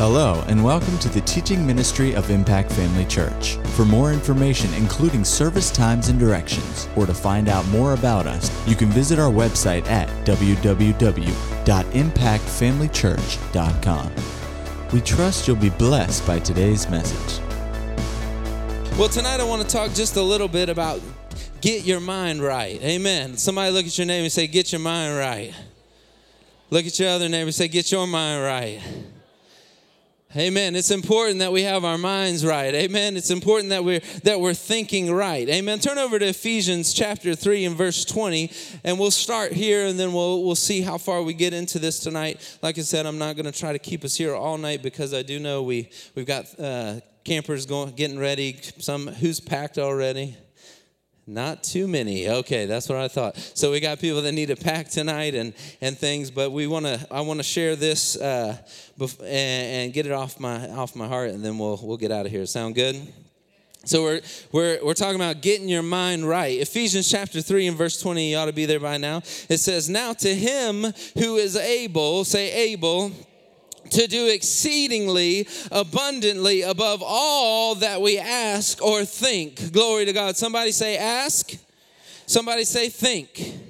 Hello, and welcome to the teaching ministry of Impact Family Church. For more information, including service times and directions, or to find out more about us, you can visit our website at www.impactfamilychurch.com. We trust you'll be blessed by today's message. Well, tonight I want to talk just a little bit about get your mind right. Amen. Somebody look at your neighbor and say, Get your mind right. Look at your other neighbor and say, Get your mind right. Amen. It's important that we have our minds right. Amen. It's important that we're that we're thinking right. Amen. Turn over to Ephesians chapter 3 and verse 20 and we'll start here and then we'll we'll see how far we get into this tonight. Like I said, I'm not going to try to keep us here all night because I do know we we've got uh, campers going getting ready. Some who's packed already? Not too many. Okay, that's what I thought. So we got people that need to pack tonight and and things, but we want to. I want to share this uh, and, and get it off my off my heart, and then we'll we'll get out of here. Sound good? So we're we're we're talking about getting your mind right. Ephesians chapter 3 and verse 20, you ought to be there by now. It says, Now to him who is able, say able, to do exceedingly abundantly above all that we ask or think. Glory to God. Somebody say ask. Somebody say think.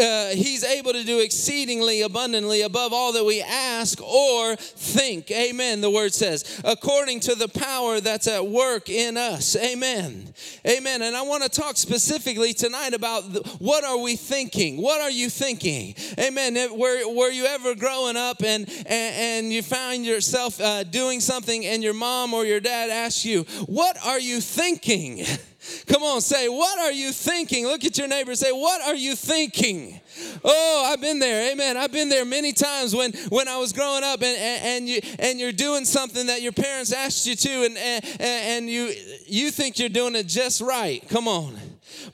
Uh, he's able to do exceedingly abundantly above all that we ask or think. Amen. The word says, according to the power that's at work in us. Amen. Amen. And I want to talk specifically tonight about what are we thinking? What are you thinking? Amen. Were, were you ever growing up and, and, and you found yourself uh, doing something and your mom or your dad asked you, What are you thinking? Come on, say, what are you thinking? Look at your neighbor say, what are you thinking? Oh, I've been there. Amen. I've been there many times when, when I was growing up and, and, and, you, and you're doing something that your parents asked you to and, and, and you, you think you're doing it just right. Come on.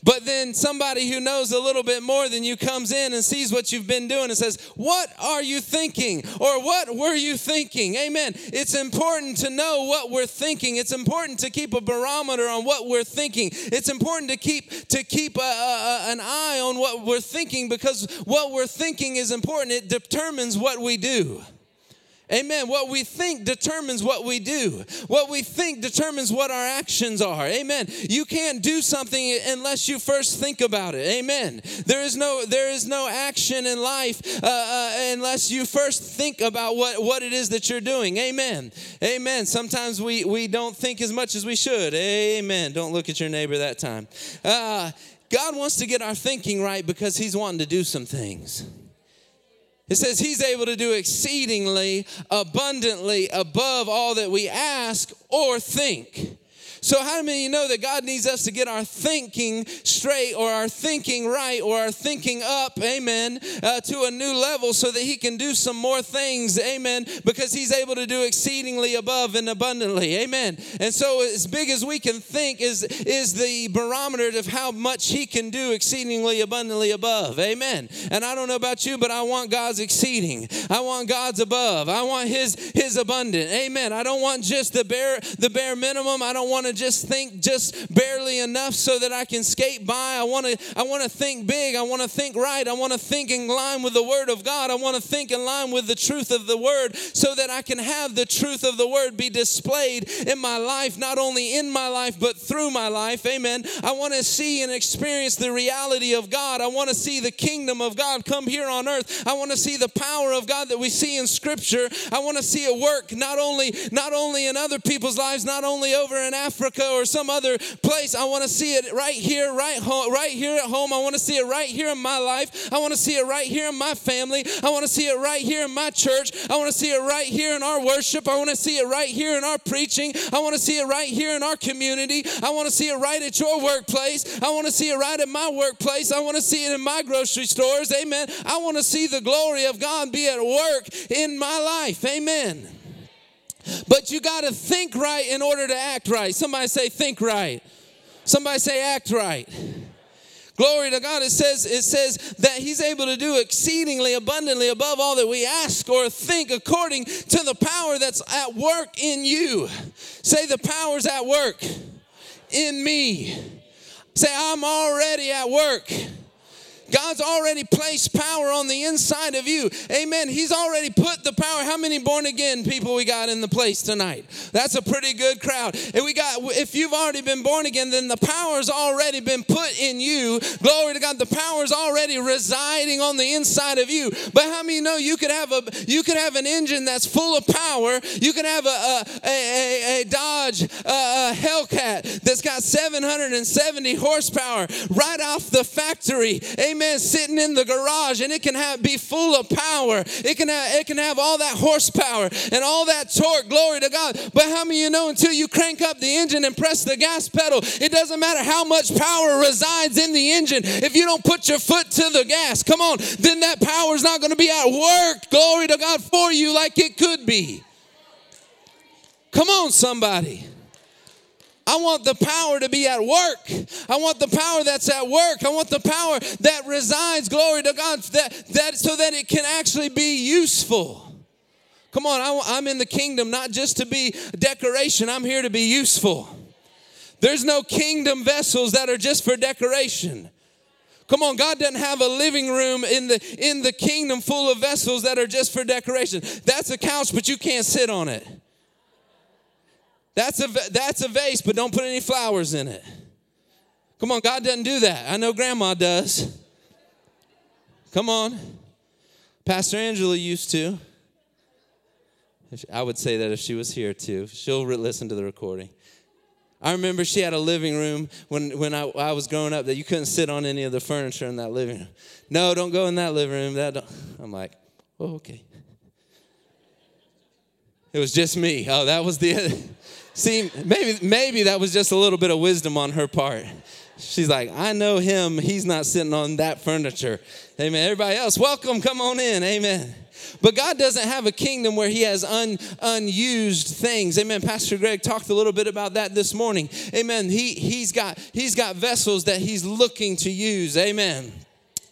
But then somebody who knows a little bit more than you comes in and sees what you've been doing and says, What are you thinking? Or what were you thinking? Amen. It's important to know what we're thinking. It's important to keep a barometer on what we're thinking. It's important to keep to keep a, a, an eye on what we're thinking because what we're thinking is important. It determines what we do. Amen. What we think determines what we do. What we think determines what our actions are. Amen. You can't do something unless you first think about it. Amen. There is no there is no action in life uh, uh, unless you first think about what what it is that you're doing. Amen. Amen. Sometimes we we don't think as much as we should. Amen. Don't look at your neighbor that time. Uh, God wants to get our thinking right because He's wanting to do some things. It says he's able to do exceedingly abundantly above all that we ask or think. So, how many you know that God needs us to get our thinking straight or our thinking right or our thinking up, amen, uh, to a new level so that He can do some more things, amen, because He's able to do exceedingly above and abundantly, amen. And so, as big as we can think is, is the barometer of how much He can do exceedingly abundantly above, amen. And I don't know about you, but I want God's exceeding, I want God's above, I want His, His abundant, amen. I don't want just the bare, the bare minimum, I don't want to just think just barely enough so that I can skate by. I want to I want to think big. I want to think right. I want to think in line with the word of God. I want to think in line with the truth of the word so that I can have the truth of the word be displayed in my life, not only in my life but through my life. Amen. I want to see and experience the reality of God. I want to see the kingdom of God come here on earth. I want to see the power of God that we see in scripture. I want to see it work not only not only in other people's lives, not only over in Africa Africa or some other place. I want to see it right here, right home, right here at home. I want to see it right here in my life. I want to see it right here in my family. I want to see it right here in my church. I want to see it right here in our worship. I want to see it right here in our preaching. I want to see it right here in our community. I want to see it right at your workplace. I want to see it right at my workplace. I want to see it in my grocery stores. Amen. I want to see the glory of God be at work in my life. Amen. But you got to think right in order to act right. Somebody say, think right. Somebody say, act right. Glory to God. It says, it says that He's able to do exceedingly abundantly above all that we ask or think according to the power that's at work in you. Say, the power's at work in me. Say, I'm already at work God's already placed power on the inside of you. Amen. He's already put the power. How many born again people we got in the place tonight? That's a pretty good crowd. And we got, if you've already been born again, then the power's already been put in you. Glory to God. The power's already residing on the inside of you. But how many know you could have a, you could have an engine that's full of power. You could have a, a, a, a Dodge a Hellcat that's got 770 horsepower right off the factory. Amen. Man sitting in the garage and it can have, be full of power. It can have, it can have all that horsepower and all that torque. Glory to God. But how many you know until you crank up the engine and press the gas pedal, it doesn't matter how much power resides in the engine. If you don't put your foot to the gas, come on, then that power is not going to be at work. Glory to God for you like it could be. Come on, somebody. I want the power to be at work. I want the power that's at work. I want the power that resides, glory to God, that, that so that it can actually be useful. Come on, I, I'm in the kingdom not just to be decoration, I'm here to be useful. There's no kingdom vessels that are just for decoration. Come on, God doesn't have a living room in the in the kingdom full of vessels that are just for decoration. That's a couch, but you can't sit on it. That's a, that's a vase, but don't put any flowers in it. Come on, God doesn't do that. I know grandma does. Come on. Pastor Angela used to. I would say that if she was here too. She'll listen to the recording. I remember she had a living room when, when I, I was growing up that you couldn't sit on any of the furniture in that living room. No, don't go in that living room. That I'm like, oh, okay. It was just me. Oh, that was the. See, maybe maybe that was just a little bit of wisdom on her part. She's like, I know him. He's not sitting on that furniture. Amen. Everybody else, welcome. Come on in. Amen. But God doesn't have a kingdom where He has un, unused things. Amen. Pastor Greg talked a little bit about that this morning. Amen. He, he's, got, he's got vessels that He's looking to use. Amen.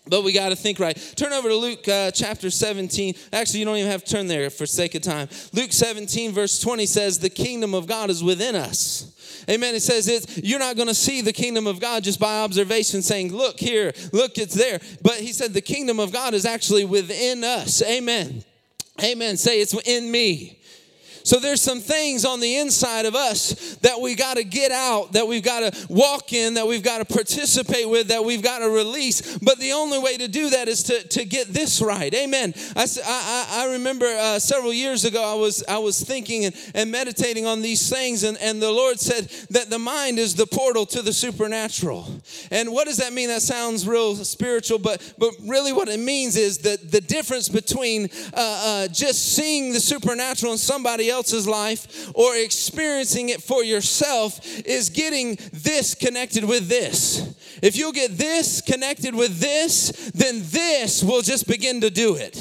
But we got to think right. Turn over to Luke uh, chapter 17. Actually, you don't even have to turn there for sake of time. Luke 17, verse 20 says, The kingdom of God is within us. Amen. It says it's you're not going to see the kingdom of God just by observation saying, look here, look, it's there. But he said the kingdom of God is actually within us. Amen. Amen. Say it's in me. So there's some things on the inside of us that we got to get out, that we've got to walk in, that we've got to participate with, that we've got to release. But the only way to do that is to, to get this right. Amen. I, I, I remember uh, several years ago, I was, I was thinking and, and meditating on these things, and, and the Lord said that the mind is the portal to the supernatural. And what does that mean? That sounds real spiritual, but, but really what it means is that the difference between uh, uh, just seeing the supernatural in somebody else else's life or experiencing it for yourself is getting this connected with this. If you'll get this connected with this, then this will just begin to do it.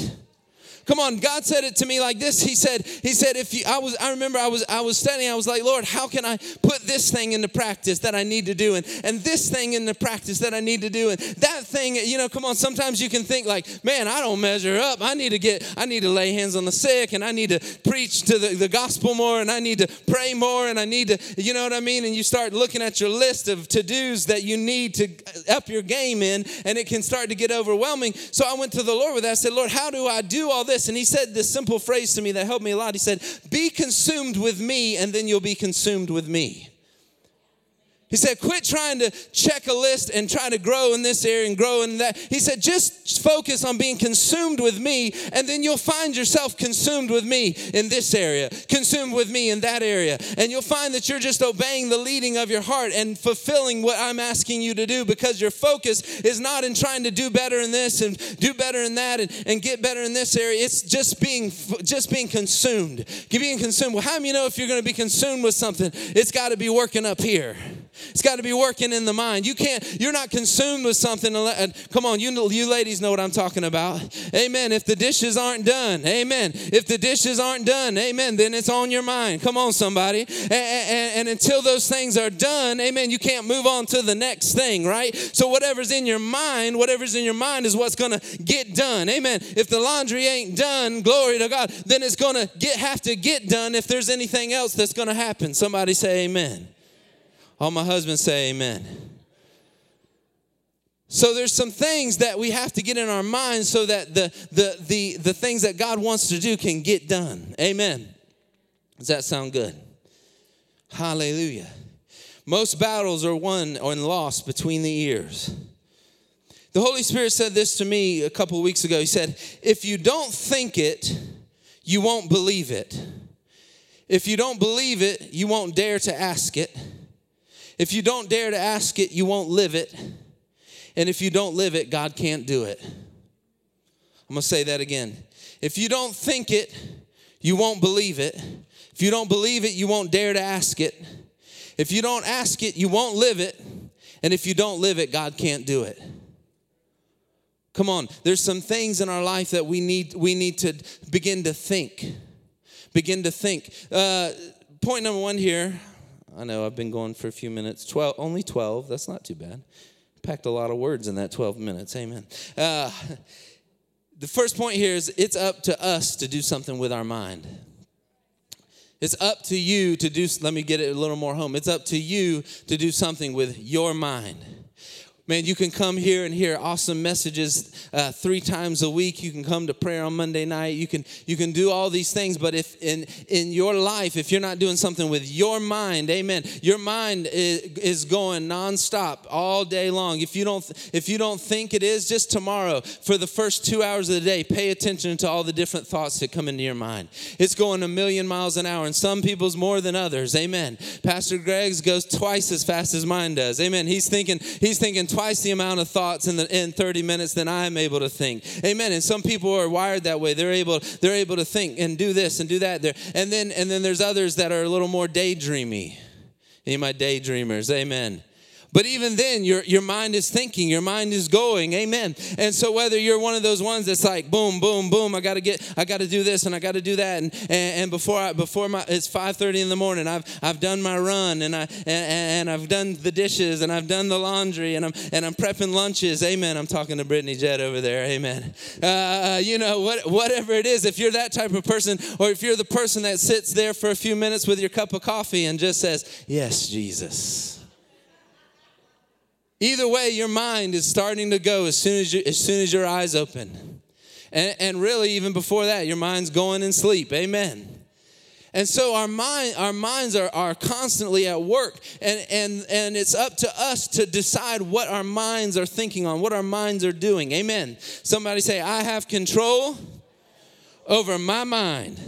Come on, God said it to me like this. He said, He said, if you I was I remember I was I was studying, I was like, Lord, how can I put this thing into practice that I need to do and, and this thing into practice that I need to do and that thing, you know, come on, sometimes you can think like, man, I don't measure up. I need to get, I need to lay hands on the sick and I need to preach to the, the gospel more and I need to pray more and I need to, you know what I mean? And you start looking at your list of to-dos that you need to up your game in and it can start to get overwhelming. So I went to the Lord with that. I said, Lord, how do I do all this? This. And he said this simple phrase to me that helped me a lot. He said, Be consumed with me, and then you'll be consumed with me. He said, quit trying to check a list and try to grow in this area and grow in that. He said, just focus on being consumed with me, and then you'll find yourself consumed with me in this area, consumed with me in that area. And you'll find that you're just obeying the leading of your heart and fulfilling what I'm asking you to do because your focus is not in trying to do better in this and do better in that and, and get better in this area. It's just being just being consumed. Being consumed. Well, how do you know if you're going to be consumed with something? It's got to be working up here. It's got to be working in the mind. You can't, you're not consumed with something. Come on, you, you ladies know what I'm talking about. Amen. If the dishes aren't done, amen. If the dishes aren't done, amen, then it's on your mind. Come on, somebody. And, and, and until those things are done, amen, you can't move on to the next thing, right? So whatever's in your mind, whatever's in your mind is what's going to get done. Amen. If the laundry ain't done, glory to God, then it's going to get have to get done if there's anything else that's going to happen. Somebody say amen. All my husbands say amen. So there's some things that we have to get in our minds so that the the the the things that God wants to do can get done. Amen. Does that sound good? Hallelujah. Most battles are won and lost between the ears. The Holy Spirit said this to me a couple weeks ago. He said, If you don't think it, you won't believe it. If you don't believe it, you won't dare to ask it. If you don't dare to ask it, you won't live it. And if you don't live it, God can't do it. I'm gonna say that again. If you don't think it, you won't believe it. If you don't believe it, you won't dare to ask it. If you don't ask it, you won't live it. And if you don't live it, God can't do it. Come on, there's some things in our life that we need we need to begin to think. Begin to think. Uh, point number one here. I know I've been going for a few minutes. Twelve, only twelve. That's not too bad. Packed a lot of words in that twelve minutes. Amen. Uh, the first point here is it's up to us to do something with our mind. It's up to you to do, let me get it a little more home. It's up to you to do something with your mind. Man, you can come here and hear awesome messages uh, three times a week. You can come to prayer on Monday night. You can you can do all these things, but if in in your life, if you're not doing something with your mind, Amen. Your mind is, is going nonstop all day long. If you don't if you don't think it is, just tomorrow for the first two hours of the day, pay attention to all the different thoughts that come into your mind. It's going a million miles an hour, and some people's more than others. Amen. Pastor Greg's goes twice as fast as mine does. Amen. He's thinking he's thinking twice the amount of thoughts in, the, in 30 minutes than I'm able to think. Amen. And some people are wired that way. They're able, they're able to think and do this and do that. There. And then and then there's others that are a little more daydreamy. Any of my daydreamers, amen. But even then, your, your mind is thinking, your mind is going, amen. And so whether you're one of those ones that's like, boom, boom, boom, I gotta get, I gotta do this and I gotta do that. And, and, and before I, before my, it's 5.30 in the morning, I've, I've done my run and, I, and, and I've done the dishes and I've done the laundry and I'm, and I'm prepping lunches, amen. I'm talking to Brittany Jett over there, amen. Uh, you know, what, whatever it is, if you're that type of person or if you're the person that sits there for a few minutes with your cup of coffee and just says, yes, Jesus Either way, your mind is starting to go as soon as, you, as, soon as your eyes open. And, and really, even before that, your mind's going in sleep. Amen. And so our mind, our minds are, are constantly at work, and, and, and it's up to us to decide what our minds are thinking on, what our minds are doing. Amen. Somebody say, I have control over my mind.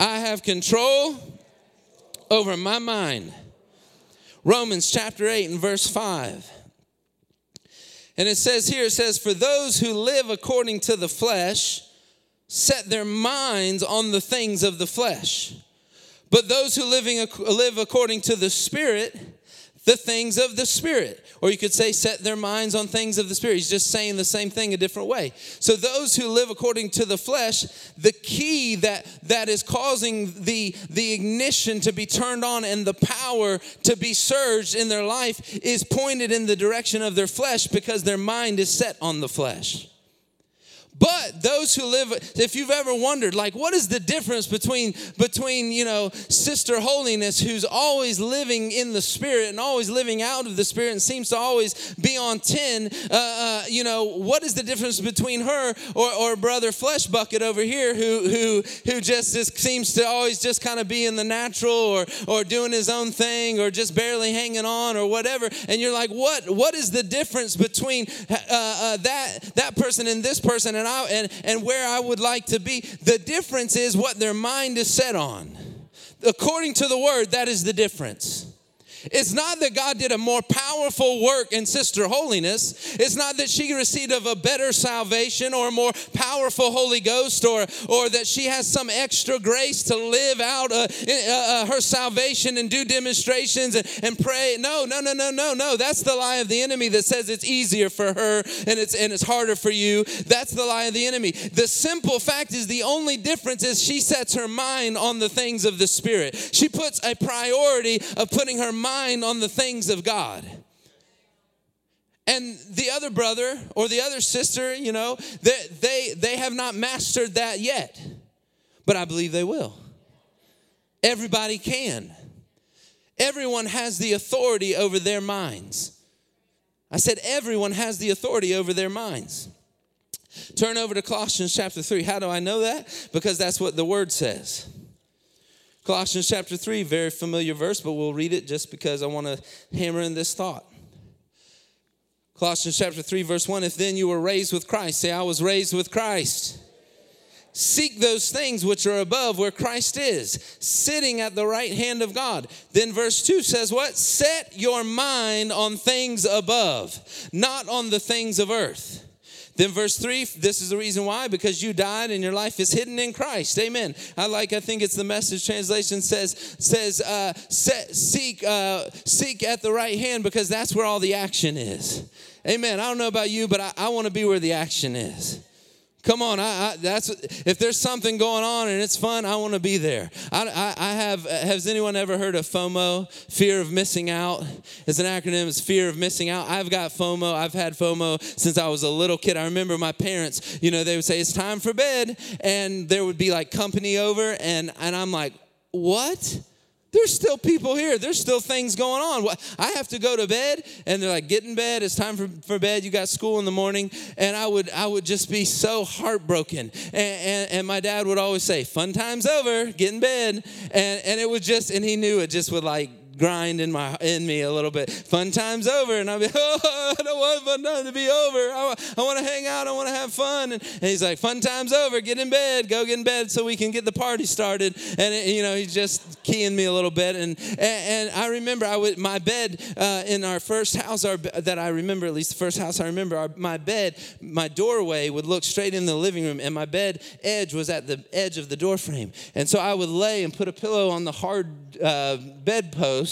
I have control over my mind. Romans chapter 8 and verse 5. And it says here, it says, For those who live according to the flesh set their minds on the things of the flesh. But those who living, live according to the Spirit the things of the Spirit. Or you could say, set their minds on things of the Spirit. He's just saying the same thing a different way. So, those who live according to the flesh, the key that, that is causing the, the ignition to be turned on and the power to be surged in their life is pointed in the direction of their flesh because their mind is set on the flesh. But those who live, if you've ever wondered, like, what is the difference between, between, you know, Sister Holiness, who's always living in the Spirit and always living out of the Spirit and seems to always be on 10, uh, uh, you know, what is the difference between her or, or Brother Flesh Bucket over here who, who, who just seems to always just kind of be in the natural or, or doing his own thing or just barely hanging on or whatever? And you're like, what, what is the difference between uh, uh that, that person and this person? And and I and, and where I would like to be. The difference is what their mind is set on. According to the word, that is the difference. It's not that God did a more powerful work in Sister Holiness. It's not that she received of a better salvation or a more powerful Holy Ghost or, or that she has some extra grace to live out uh, uh, uh, her salvation and do demonstrations and, and pray. No, no, no, no, no, no. That's the lie of the enemy that says it's easier for her and it's, and it's harder for you. That's the lie of the enemy. The simple fact is the only difference is she sets her mind on the things of the Spirit. She puts a priority of putting her mind mind on the things of God. And the other brother or the other sister, you know, they, they, they have not mastered that yet, but I believe they will. Everybody can. Everyone has the authority over their minds. I said, everyone has the authority over their minds. Turn over to Colossians chapter 3. How do I know that? Because that's what the word says. Colossians chapter 3, very familiar verse, but we'll read it just because I want to hammer in this thought. Colossians chapter 3, verse 1 If then you were raised with Christ, say, I was raised with Christ. Seek those things which are above where Christ is, sitting at the right hand of God. Then verse 2 says, What? Set your mind on things above, not on the things of earth. Then verse 3, this is the reason why, because you died and your life is hidden in Christ. Amen. I like, I think it's the message translation says, says uh, seek, uh, seek at the right hand because that's where all the action is. Amen. I don't know about you, but I, I want to be where the action is. Come on, I, I, that's if there's something going on and it's fun, I want to be there. I, I, I, have. Has anyone ever heard of FOMO? Fear of missing out. It's an acronym. It's fear of missing out. I've got FOMO. I've had FOMO since I was a little kid. I remember my parents. You know, they would say it's time for bed, and there would be like company over, and and I'm like, what? There's still people here. There's still things going on. I have to go to bed, and they're like, "Get in bed. It's time for, for bed. You got school in the morning." And I would I would just be so heartbroken. And, and, and my dad would always say, "Fun time's over. Get in bed." And and it would just and he knew it just would like grind in my in me a little bit. Fun time's over, and I'll be, oh, I don't want fun time to be over. I, I want to hang out. I want to have fun. And, and, he's like, fun time's over. Get in bed. Go get in bed so we can get the party started. And it, you know, he's just keying me a little bit. And and, and I remember I would my bed uh, in our first house, our, that I remember at least the first house I remember, our, my bed, my doorway would look straight in the living room, and my bed edge was at the edge of the door frame. And so I would lay and put a pillow on the hard uh, bedpost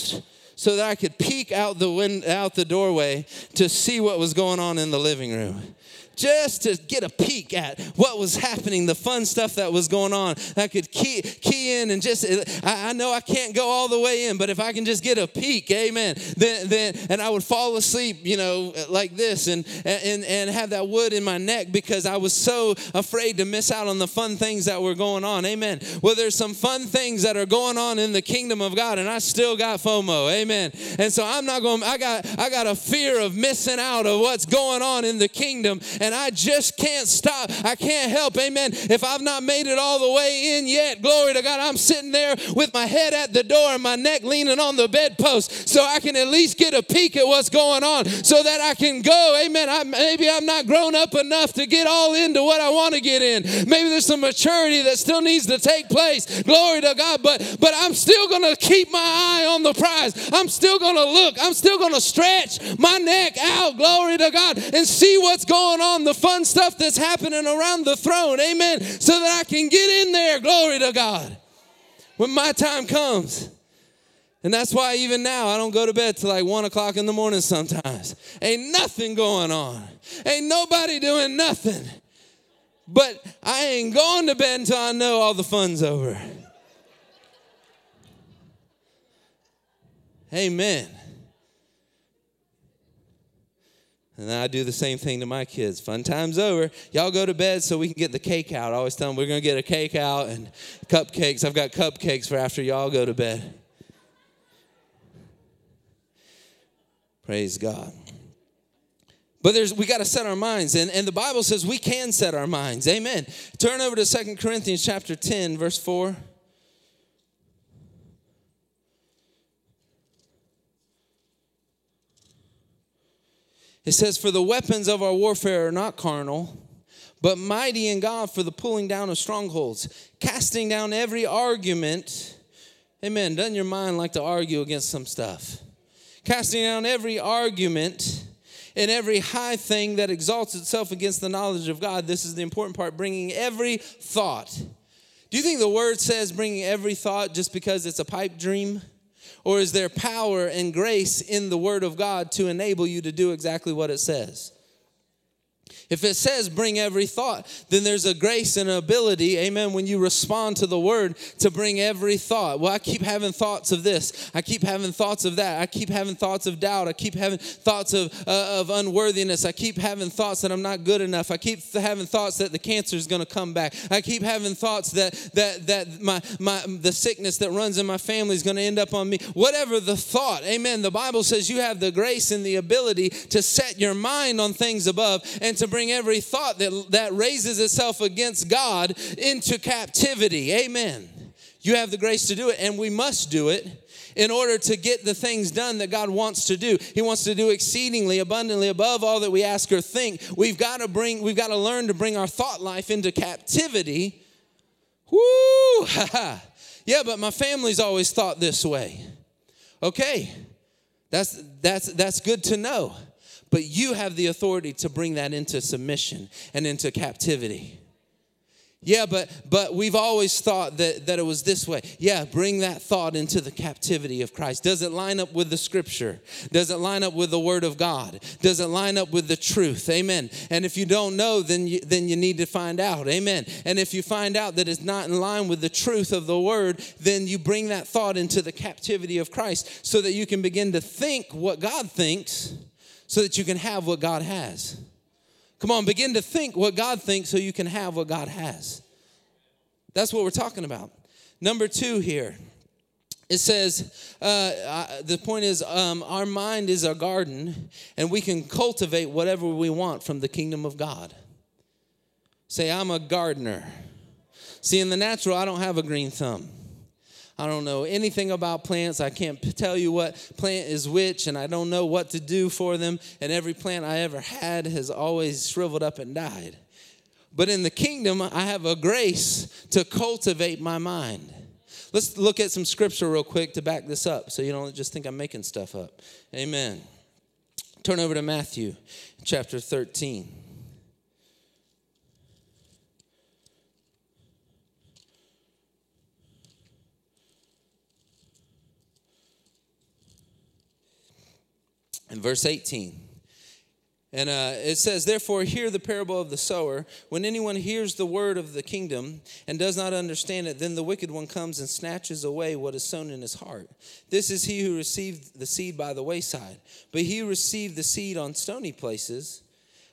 so that I could peek out the wind, out the doorway to see what was going on in the living room just to get a peek at what was happening, the fun stuff that was going on. I could key, key in and just, I, I know I can't go all the way in, but if I can just get a peek, amen, then, then and I would fall asleep, you know, like this and, and, and have that wood in my neck because I was so afraid to miss out on the fun things that were going on, amen. Well, there's some fun things that are going on in the kingdom of God, and I still got FOMO, amen. And so I'm not going, I got, I got a fear of missing out of what's going on in the kingdom and I just can't stop. I can't help, amen. If I've not made it all the way in yet, glory to God, I'm sitting there with my head at the door and my neck leaning on the bedpost so I can at least get a peek at what's going on so that I can go, amen. I, maybe I'm not grown up enough to get all into what I want to get in. Maybe there's some maturity that still needs to take place. Glory to God, but but I'm still going to keep my eye on the prize. I'm still going to look. I'm still going to stretch my neck out, glory to God, and see what's going on on the fun stuff that's happening around the throne. Amen. So that I can get in there. Glory to God. When my time comes. And that's why even now I don't go to bed till like one o'clock in the morning sometimes. Ain't nothing going on. Ain't nobody doing nothing. But I ain't going to bed until I know all the fun's over. Amen. And I do the same thing to my kids. Fun time's over. Y'all go to bed so we can get the cake out. I always tell them we're going to get a cake out and cupcakes. I've got cupcakes for after y'all go to bed. Praise God. But there's we got to set our minds. And, and the Bible says we can set our minds. Amen. Turn over to Second Corinthians chapter 10, verse 4. It says, For the weapons of our warfare are not carnal, but mighty in God for the pulling down of strongholds, casting down every argument. Amen. Doesn't your mind like to argue against some stuff? Casting down every argument and every high thing that exalts itself against the knowledge of God. This is the important part bringing every thought. Do you think the word says bringing every thought just because it's a pipe dream? Or is there power and grace in the Word of God to enable you to do exactly what it says? If it says bring every thought, then there's a grace and an ability, amen, when you respond to the word to bring every thought. Well, I keep having thoughts of this. I keep having thoughts of that. I keep having thoughts of doubt. I keep having thoughts of, uh, of unworthiness. I keep having thoughts that I'm not good enough. I keep having thoughts that the cancer is going to come back. I keep having thoughts that, that, that my, my, the sickness that runs in my family is going to end up on me. Whatever the thought, amen. The Bible says you have the grace and the ability to set your mind on things above and to bring every thought that, that raises itself against God into captivity. Amen. You have the grace to do it, and we must do it in order to get the things done that God wants to do. He wants to do exceedingly abundantly above all that we ask or think. We've got to bring we've got to learn to bring our thought life into captivity. Woo! yeah, but my family's always thought this way. Okay. That's that's that's good to know but you have the authority to bring that into submission and into captivity. Yeah, but but we've always thought that, that it was this way. Yeah, bring that thought into the captivity of Christ. Does it line up with the scripture? Does it line up with the word of God? Does it line up with the truth? Amen. And if you don't know, then you, then you need to find out. Amen. And if you find out that it's not in line with the truth of the word, then you bring that thought into the captivity of Christ so that you can begin to think what God thinks so that you can have what God has. Come on, begin to think what God thinks so you can have what God has. That's what we're talking about. Number two here. It says, uh, the point is, um, our mind is our garden, and we can cultivate whatever we want from the kingdom of God. Say, I'm a gardener. See, in the natural, I don't have a green thumb. I don't know anything about plants. I can't tell you what plant is which, and I don't know what to do for them. And every plant I ever had has always shriveled up and died. But in the kingdom, I have a grace to cultivate my mind. Let's look at some scripture real quick to back this up so you don't just think I'm making stuff up. Amen. Turn over to Matthew chapter 13. In verse 18. And uh, it says, Therefore, hear the parable of the sower. When anyone hears the word of the kingdom and does not understand it, then the wicked one comes and snatches away what is sown in his heart. This is he who received the seed by the wayside. But he received the seed on stony places,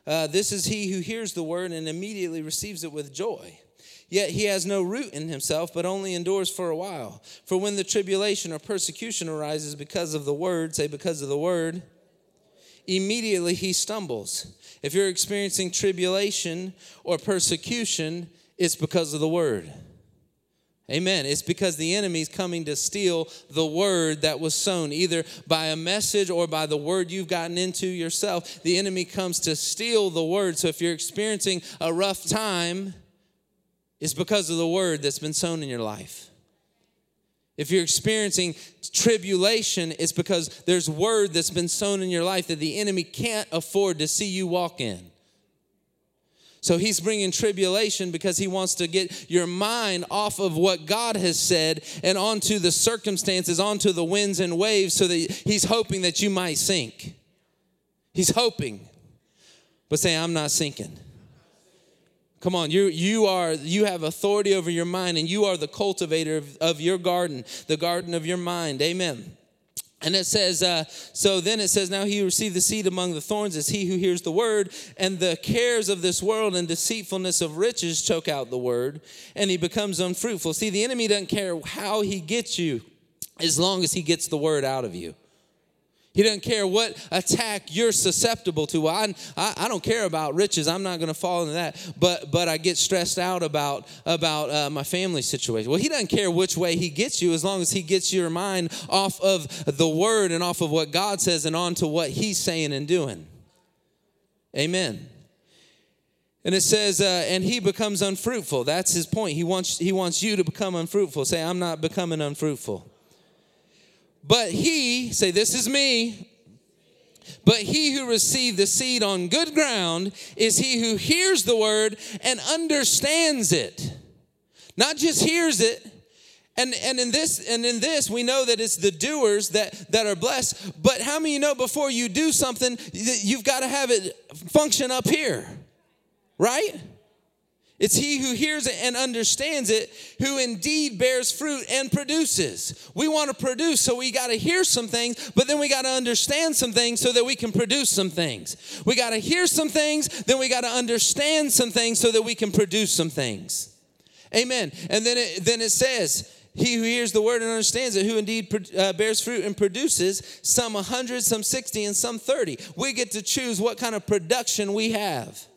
uh, this is he who hears the word and immediately receives it with joy. Yet he has no root in himself, but only endures for a while. For when the tribulation or persecution arises because of the word, say, because of the word, immediately he stumbles. If you're experiencing tribulation or persecution, it's because of the word. Amen. It's because the enemy's coming to steal the word that was sown, either by a message or by the word you've gotten into yourself. The enemy comes to steal the word. So if you're experiencing a rough time, it's because of the word that's been sown in your life. If you're experiencing tribulation, it's because there's word that's been sown in your life that the enemy can't afford to see you walk in. So he's bringing tribulation because he wants to get your mind off of what God has said and onto the circumstances, onto the winds and waves, so that he's hoping that you might sink. He's hoping. But say, I'm not sinking. Come on, you, you are you have authority over your mind, and you are the cultivator of, of your garden, the garden of your mind. Amen. And it says, uh, so then it says, now he who received the seed among the thorns is he who hears the word, and the cares of this world and deceitfulness of riches choke out the word, and he becomes unfruitful. See, the enemy doesn't care how he gets you as long as he gets the word out of you. He doesn't care what attack you're susceptible to. I, I, I, don't care about riches. I'm not going to fall into that. But but I get stressed out about about uh, my family situation. Well, he doesn't care which way he gets you, as long as he gets your mind off of the word and off of what God says and onto what He's saying and doing. Amen. And it says, uh, and he becomes unfruitful. That's his point. He wants he wants you to become unfruitful. Say, I'm not becoming unfruitful. But he, say, This is me. But he who received the seed on good ground is he who hears the word and understands it. Not just hears it. And, and in this and in this we know that it's the doers that, that are blessed. But how many you know before you do something, you've got to have it function up here? right? It's he who hears it and understands it who indeed bears fruit and produces. We want to produce, so we got to hear some things, but then we got to understand some things so that we can produce some things. We got to hear some things, then we got to understand some things so that we can produce some things. Amen. And then it, then it says, he who hears the word and understands it, who indeed uh, bears fruit and produces, some 100, some 60, and some 30. We get to choose what kind of production we have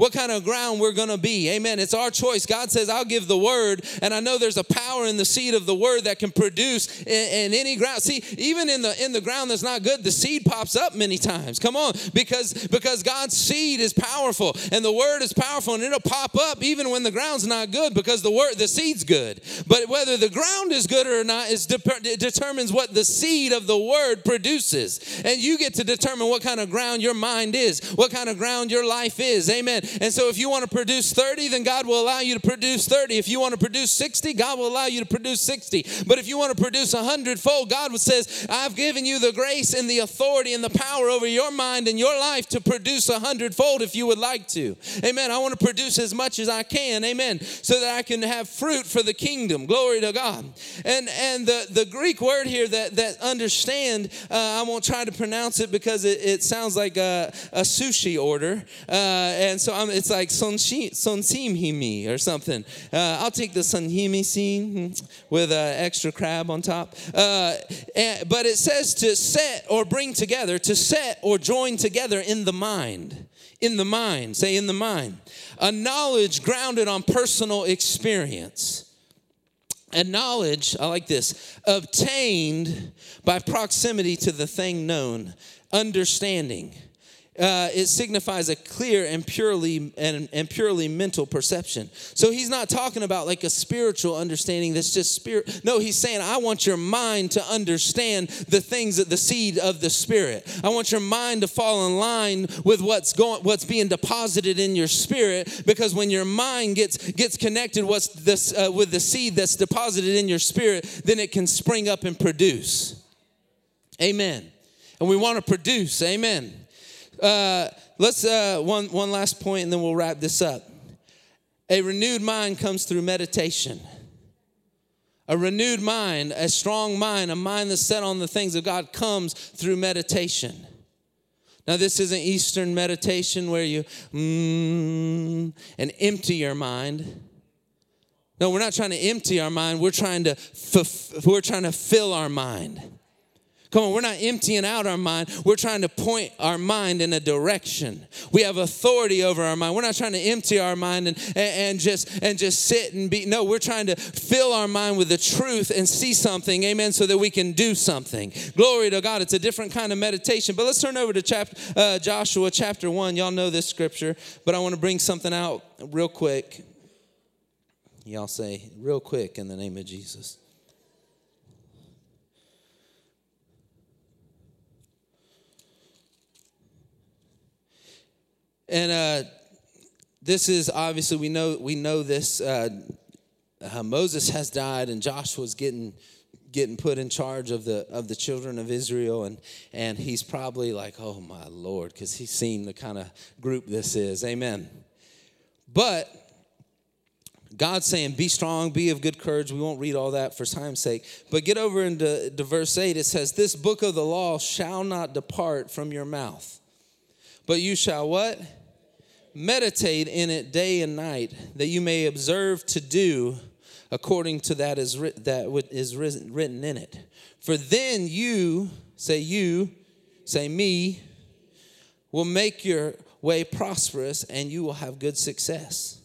what kind of ground we're going to be. Amen. It's our choice. God says, I'll give the word. And I know there's a power in the seed of the word that can produce in, in any ground. See, even in the in the ground that's not good, the seed pops up many times. Come on. Because because God's seed is powerful and the word is powerful and it'll pop up even when the ground's not good because the word the seed's good. But whether the ground is good or not is de- determines what the seed of the word produces. And you get to determine what kind of ground your mind is, what kind of ground your life is. Amen. And so if you want to produce 30, then God will allow you to produce 30. If you want to produce 60, God will allow you to produce 60. But if you want to produce a hundredfold, God says, I've given you the grace and the authority and the power over your mind and your life to produce a hundredfold if you would like to. Amen. I want to produce as much as I can. Amen. So that I can have fruit for the kingdom. Glory to God. And and the, the Greek word here that, that understand, uh, I won't try to pronounce it because it, it sounds like a, a sushi order. Uh, and so I'm, it's like sonshim himi or something. Uh, I'll take the sonhimi scene with an extra crab on top. Uh, and, but it says to set or bring together, to set or join together in the mind. In the mind, say in the mind. A knowledge grounded on personal experience. And knowledge, I like this, obtained by proximity to the thing known, understanding uh, it signifies a clear and purely and, and purely mental perception. So he's not talking about like a spiritual understanding that's just spirit. No, he's saying, I want your mind to understand the things that the seed of the spirit. I want your mind to fall in line with what's going, what's being deposited in your spirit. Because when your mind gets gets connected what's this uh, with the seed that's deposited in your spirit, then it can spring up and produce. Amen. And we want to produce. Amen. Uh, let's uh, one one last point, and then we'll wrap this up. A renewed mind comes through meditation. A renewed mind, a strong mind, a mind that's set on the things of God comes through meditation. Now, this isn't Eastern meditation where you mm, and empty your mind. No, we're not trying to empty our mind. We're trying to f- we're trying to fill our mind. Come on, we're not emptying out our mind. We're trying to point our mind in a direction. We have authority over our mind. We're not trying to empty our mind and, and, and, just and just sit and be. No, we're trying to fill our mind with the truth and see something, amen, so that we can do something. Glory to God. It's a different kind of meditation. But let's turn over to chapter, uh, Joshua chapter 1. Y'all know this scripture, but I want to bring something out real quick. Y'all say, real quick in the name of Jesus. And uh, this is obviously we know we know this. Uh, uh, Moses has died, and Joshua's getting getting put in charge of the of the children of Israel, and and he's probably like, oh my Lord, because he's seen the kind of group this is. Amen. But God's saying, be strong, be of good courage. We won't read all that for time's sake. But get over into verse 8. It says, This book of the law shall not depart from your mouth. But you shall what? Meditate in it day and night, that you may observe to do according to that is writ- that is written in it. For then you, say you, say me, will make your way prosperous and you will have good success.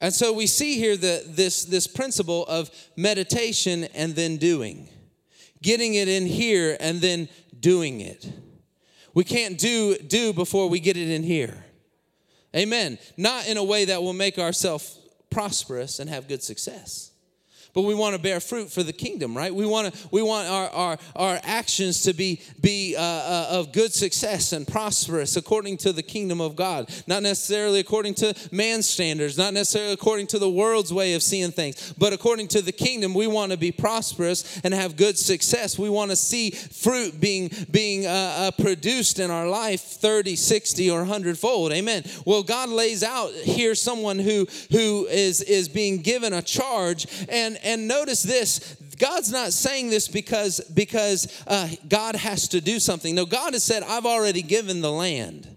And so we see here the, this, this principle of meditation and then doing, getting it in here and then doing it. We can't do do before we get it in here. Amen. Not in a way that will make ourselves prosperous and have good success, but we want to bear fruit for the kingdom, right? We want to we want our our, our actions to be be uh, uh, of good success and prosperous according to the kingdom of God, not necessarily according to man's standards, not necessarily according to the world's way of seeing things, but according to the kingdom. We want to be prosperous and have good success. We want to see fruit being being uh, uh produced in our life 30, 60, or 100 fold. Amen. Well, God lays out here someone who who is is being given a charge and and notice this God's not saying this because because uh, God has to do something. No, God has said, "I've already given the land."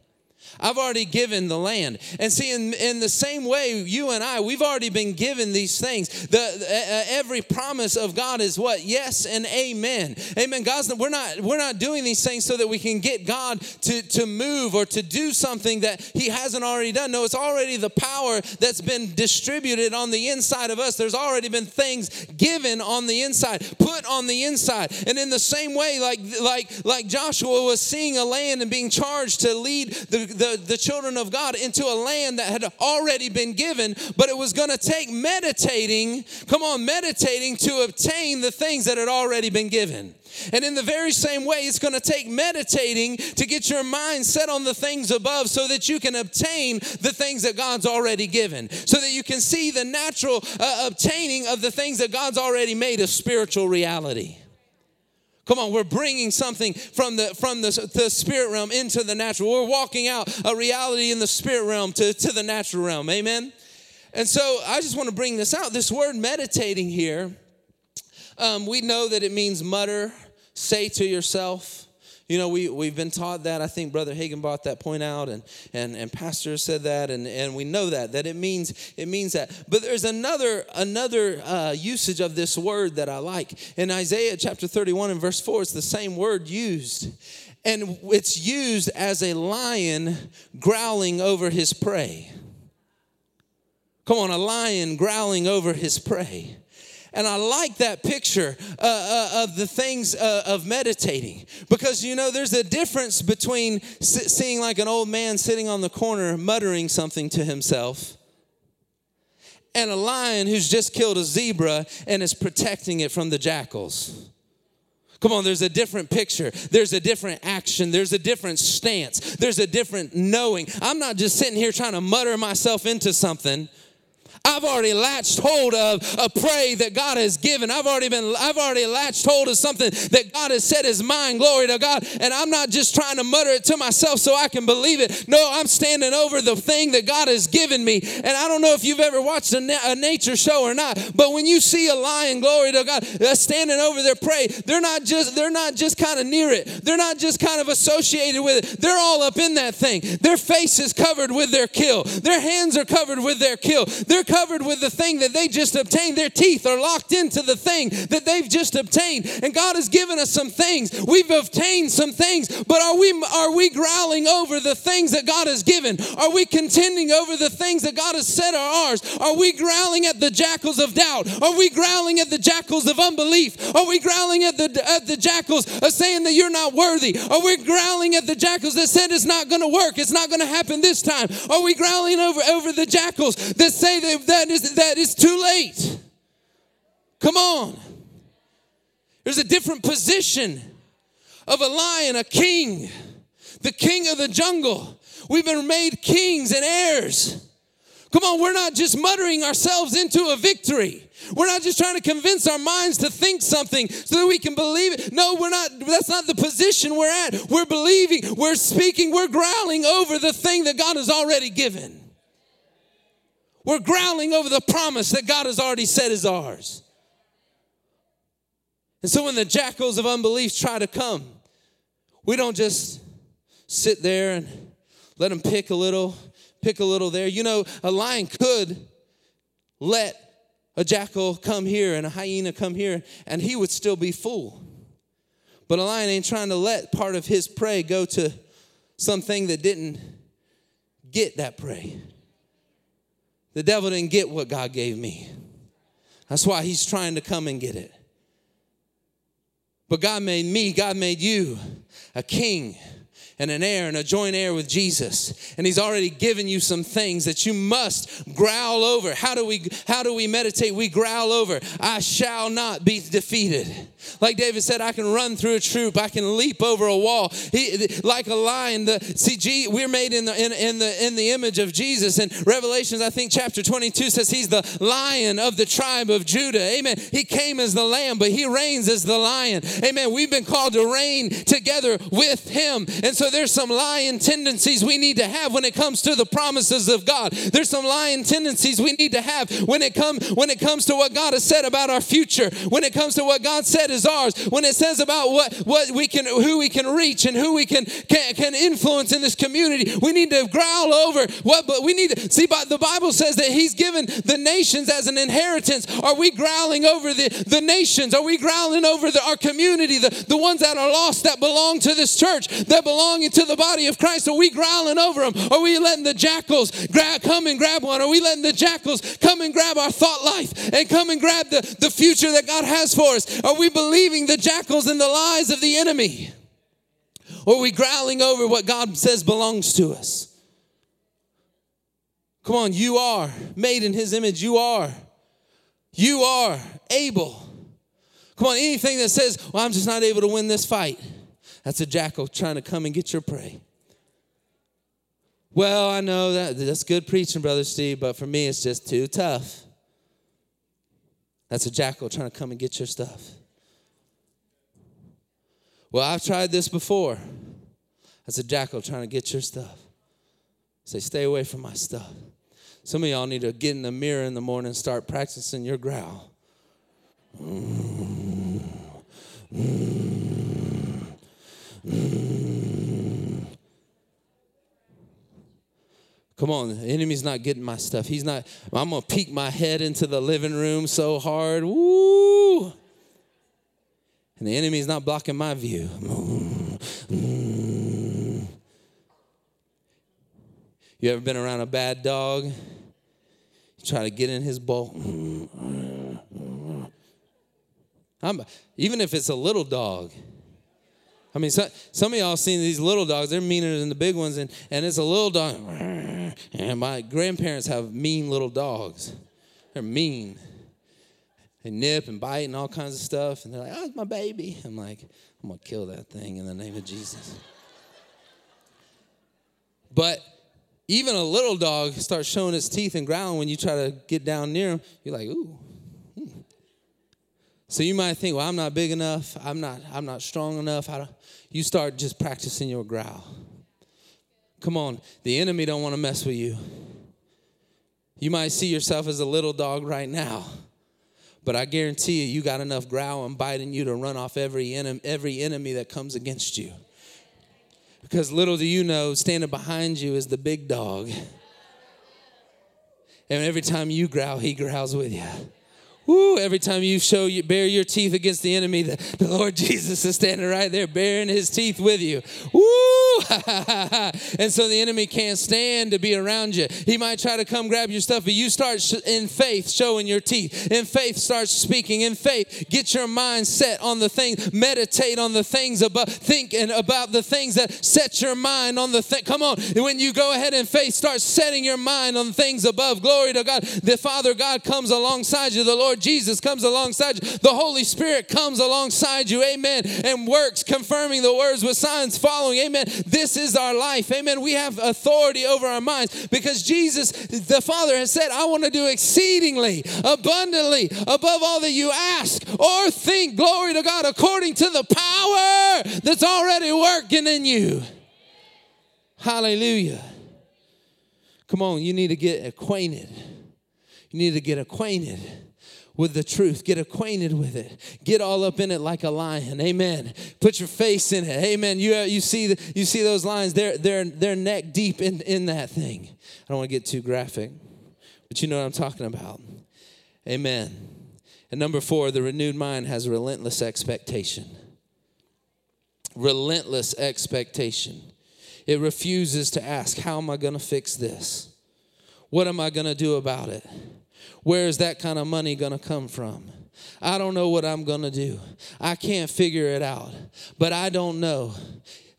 I've already given the land. And see, in, in the same way, you and I, we've already been given these things. The, uh, every promise of God is what? Yes and amen. Amen. God's we're not we're not doing these things so that we can get God to, to move or to do something that He hasn't already done. No, it's already the power that's been distributed on the inside of us. There's already been things given on the inside, put on the inside. And in the same way, like like like Joshua was seeing a land and being charged to lead the, the the, the children of God into a land that had already been given, but it was going to take meditating, come on, meditating to obtain the things that had already been given. And in the very same way, it's going to take meditating to get your mind set on the things above so that you can obtain the things that God's already given, so that you can see the natural uh, obtaining of the things that God's already made a spiritual reality. Come on, we're bringing something from the from the, the spirit realm into the natural. We're walking out a reality in the spirit realm to, to the natural realm. Amen. And so I just want to bring this out. This word meditating here, um, we know that it means mutter, say to yourself. You know, we, we've been taught that. I think Brother Hagin brought that point out, and, and, and Pastor said that, and, and we know that, that it means, it means that. But there's another, another uh, usage of this word that I like. In Isaiah chapter 31 and verse 4, it's the same word used. And it's used as a lion growling over his prey. Come on, a lion growling over his prey. And I like that picture uh, uh, of the things uh, of meditating because you know there's a difference between seeing like an old man sitting on the corner muttering something to himself and a lion who's just killed a zebra and is protecting it from the jackals. Come on, there's a different picture. There's a different action. There's a different stance. There's a different knowing. I'm not just sitting here trying to mutter myself into something. I've already latched hold of a prey that God has given. I've already been, I've already latched hold of something that God has said is mine. Glory to God. And I'm not just trying to mutter it to myself so I can believe it. No, I'm standing over the thing that God has given me. And I don't know if you've ever watched a, na- a nature show or not, but when you see a lion, glory to God, uh, standing over their prey, they're not just, they're not just kind of near it. They're not just kind of associated with it. They're all up in that thing. Their face is covered with their kill. Their hands are covered with their kill. They're covered with the thing that they just obtained. Their teeth are locked into the thing that they've just obtained. And God has given us some things. We've obtained some things, but are we are we growling over the things that God has given? Are we contending over the things that God has said are ours? Are we growling at the jackals of doubt? Are we growling at the jackals of unbelief? Are we growling at the at the jackals of saying that you're not worthy? Are we growling at the jackals that said it's not going to work? It's not going to happen this time? Are we growling over over the jackals that say that that is that is too late. Come on. There's a different position of a lion, a king, the king of the jungle. We've been made kings and heirs. Come on, we're not just muttering ourselves into a victory. We're not just trying to convince our minds to think something so that we can believe it. No, we're not. That's not the position we're at. We're believing, we're speaking, we're growling over the thing that God has already given. We're growling over the promise that God has already said is ours. And so when the jackals of unbelief try to come, we don't just sit there and let them pick a little, pick a little there. You know, a lion could let a jackal come here and a hyena come here, and he would still be full. But a lion ain't trying to let part of his prey go to something that didn't get that prey. The devil didn't get what God gave me. That's why he's trying to come and get it. But God made me, God made you a king, and an heir and a joint heir with Jesus. And he's already given you some things that you must growl over. How do we how do we meditate? We growl over, I shall not be defeated. Like David said, I can run through a troop, I can leap over a wall. He, like a lion, the see, we're made in the in, in the in the image of Jesus. And Revelations, I think chapter 22 says he's the lion of the tribe of Judah. Amen. He came as the lamb, but he reigns as the lion. Amen. We've been called to reign together with him. And so there's some lying tendencies we need to have when it comes to the promises of God. There's some lying tendencies we need to have when it come when it comes to what God has said about our future. When it comes to what God said is ours. When it says about what what we can who we can reach and who we can can, can influence in this community. We need to growl over what but we need to see but the Bible says that he's given the nations as an inheritance. Are we growling over the, the nations? Are we growling over the, our community, the, the ones that are lost that belong to this church, that belong into the body of Christ? Are we growling over them? Are we letting the jackals grab, come and grab one? Are we letting the jackals come and grab our thought life and come and grab the, the future that God has for us? Are we believing the jackals and the lies of the enemy? Or are we growling over what God says belongs to us? Come on, you are made in His image. You are. You are able. Come on, anything that says, well, I'm just not able to win this fight, that's a jackal trying to come and get your prey. Well, I know that that's good preaching, Brother Steve, but for me, it's just too tough. That's a jackal trying to come and get your stuff. Well, I've tried this before. That's a jackal trying to get your stuff. Say, stay away from my stuff. Some of y'all need to get in the mirror in the morning and start practicing your growl. Mm, mm, mm. Come on, the enemy's not getting my stuff. He's not, I'm gonna peek my head into the living room so hard. Woo! And the enemy's not blocking my view. You ever been around a bad dog? You try to get in his bowl. I'm, even if it's a little dog. I mean, so, some of y'all seen these little dogs. They're meaner than the big ones, and, and it's a little dog. And my grandparents have mean little dogs. They're mean. They nip and bite and all kinds of stuff. And they're like, oh, it's my baby. I'm like, I'm going to kill that thing in the name of Jesus. But even a little dog starts showing its teeth and growling when you try to get down near him. You're like, ooh. So you might think, well, I'm not big enough. I'm not, I'm not strong enough. You start just practicing your growl. Come on, the enemy don't want to mess with you. You might see yourself as a little dog right now, but I guarantee you, you got enough growl and bite in you to run off every enemy, every enemy that comes against you. Because little do you know, standing behind you is the big dog. And every time you growl, he growls with you. Woo, every time you show you bare your teeth against the enemy, the, the Lord Jesus is standing right there bearing his teeth with you. Woo! and so the enemy can't stand to be around you. He might try to come grab your stuff, but you start sh- in faith showing your teeth. In faith, start speaking. In faith, get your mind set on the things, meditate on the things above, thinking about the things that set your mind on the thing. Come on, when you go ahead in faith, start setting your mind on things above. Glory to God. The Father God comes alongside you. The Lord Lord Jesus comes alongside you. The Holy Spirit comes alongside you. Amen. And works confirming the words with signs following. Amen. This is our life. Amen. We have authority over our minds because Jesus, the Father, has said, I want to do exceedingly, abundantly, above all that you ask or think. Glory to God, according to the power that's already working in you. Hallelujah. Come on, you need to get acquainted. You need to get acquainted with the truth. Get acquainted with it. Get all up in it like a lion. Amen. Put your face in it. Amen. You, uh, you see you see those lions. They're they're they're neck deep in in that thing. I don't want to get too graphic, but you know what I'm talking about. Amen. And number four, the renewed mind has relentless expectation. Relentless expectation. It refuses to ask, How am I going to fix this? What am I going to do about it? Where is that kind of money going to come from? I don't know what I'm going to do. I can't figure it out. But I don't know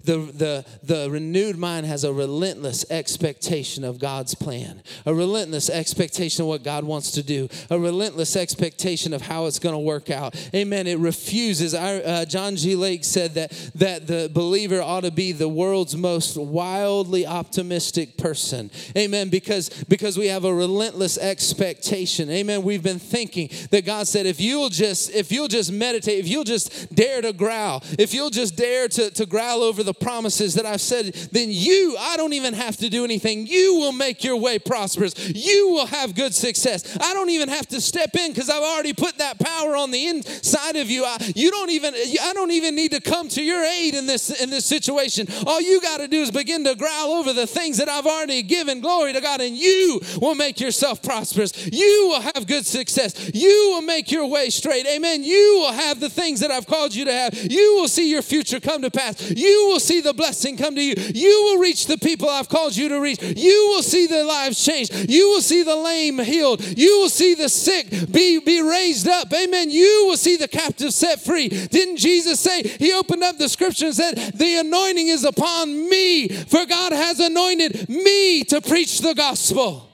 the, the, the renewed mind has a relentless expectation of God's plan, a relentless expectation of what God wants to do, a relentless expectation of how it's going to work out. Amen. It refuses. Our, uh, John G. Lake said that, that the believer ought to be the world's most wildly optimistic person. Amen. Because, because we have a relentless expectation. Amen. We've been thinking that God said, if you'll just, if you'll just meditate, if you'll just dare to growl, if you'll just dare to, to growl over the promises that I've said, then you, I don't even have to do anything. You will make your way prosperous. You will have good success. I don't even have to step in because I've already put that power on the inside of you. I, you don't even, I don't even need to come to your aid in this in this situation. All you got to do is begin to growl over the things that I've already given glory to God, and you will make yourself prosperous. You will have good success. You will make your way straight. Amen. You will have the things that I've called you to have. You will see your future come to pass. You will see the blessing come to you. You will reach the people I've called you to reach. You will see their lives change. You will see the lame healed. You will see the sick be, be raised up. Amen. You will see the captive set free. Didn't Jesus say, He opened up the scripture and said, The anointing is upon me, for God has anointed me to preach the gospel.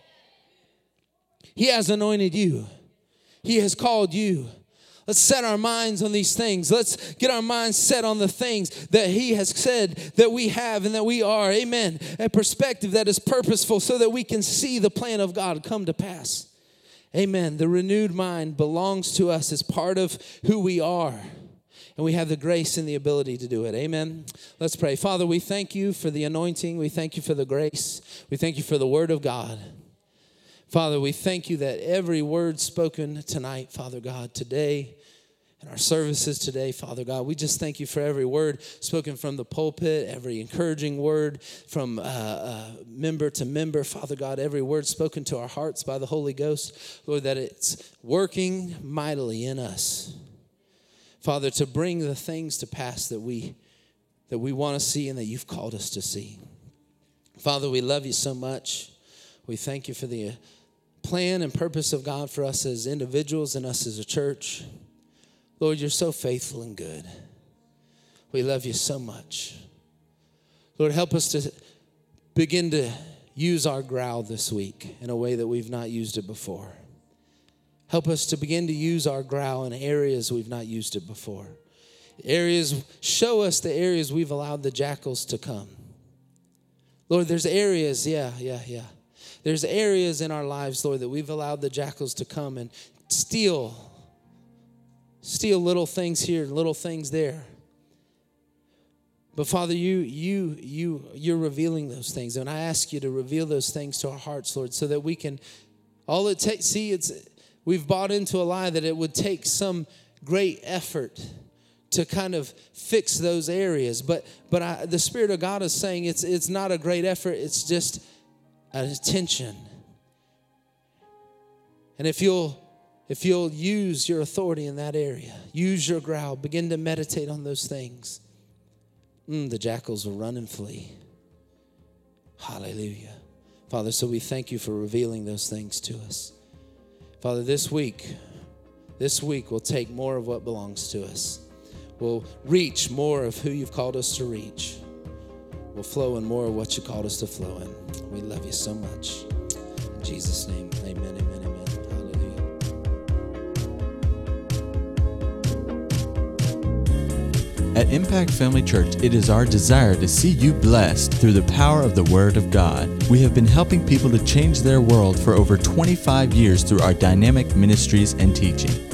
He has anointed you, He has called you. Let's set our minds on these things. Let's get our minds set on the things that He has said that we have and that we are. Amen. A perspective that is purposeful so that we can see the plan of God come to pass. Amen. The renewed mind belongs to us as part of who we are. And we have the grace and the ability to do it. Amen. Let's pray. Father, we thank you for the anointing. We thank you for the grace. We thank you for the word of God. Father, we thank you that every word spoken tonight, Father God, today, in our services today, Father God, we just thank you for every word spoken from the pulpit, every encouraging word from uh, uh, member to member, Father God, every word spoken to our hearts by the Holy Ghost, Lord, that it's working mightily in us. Father, to bring the things to pass that we that we want to see and that you've called us to see. Father, we love you so much. We thank you for the plan and purpose of God for us as individuals and us as a church. Lord, you're so faithful and good. We love you so much. Lord, help us to begin to use our growl this week in a way that we've not used it before. Help us to begin to use our growl in areas we've not used it before. Areas, show us the areas we've allowed the jackals to come. Lord, there's areas, yeah, yeah, yeah. There's areas in our lives, Lord, that we've allowed the jackals to come and steal, steal little things here, little things there. But Father, you you you you're revealing those things, and I ask you to reveal those things to our hearts, Lord, so that we can. All it takes, see, it's we've bought into a lie that it would take some great effort to kind of fix those areas. But but I, the Spirit of God is saying it's it's not a great effort. It's just attention. And if you'll if you'll use your authority in that area, use your growl, begin to meditate on those things, mm, the jackals will run and flee. Hallelujah. Father, so we thank you for revealing those things to us. Father, this week, this week we'll take more of what belongs to us. We'll reach more of who you've called us to reach will flow in more of what you called us to flow in. We love you so much. In Jesus' name, amen, amen, amen. Hallelujah. At Impact Family Church, it is our desire to see you blessed through the power of the Word of God. We have been helping people to change their world for over 25 years through our dynamic ministries and teaching.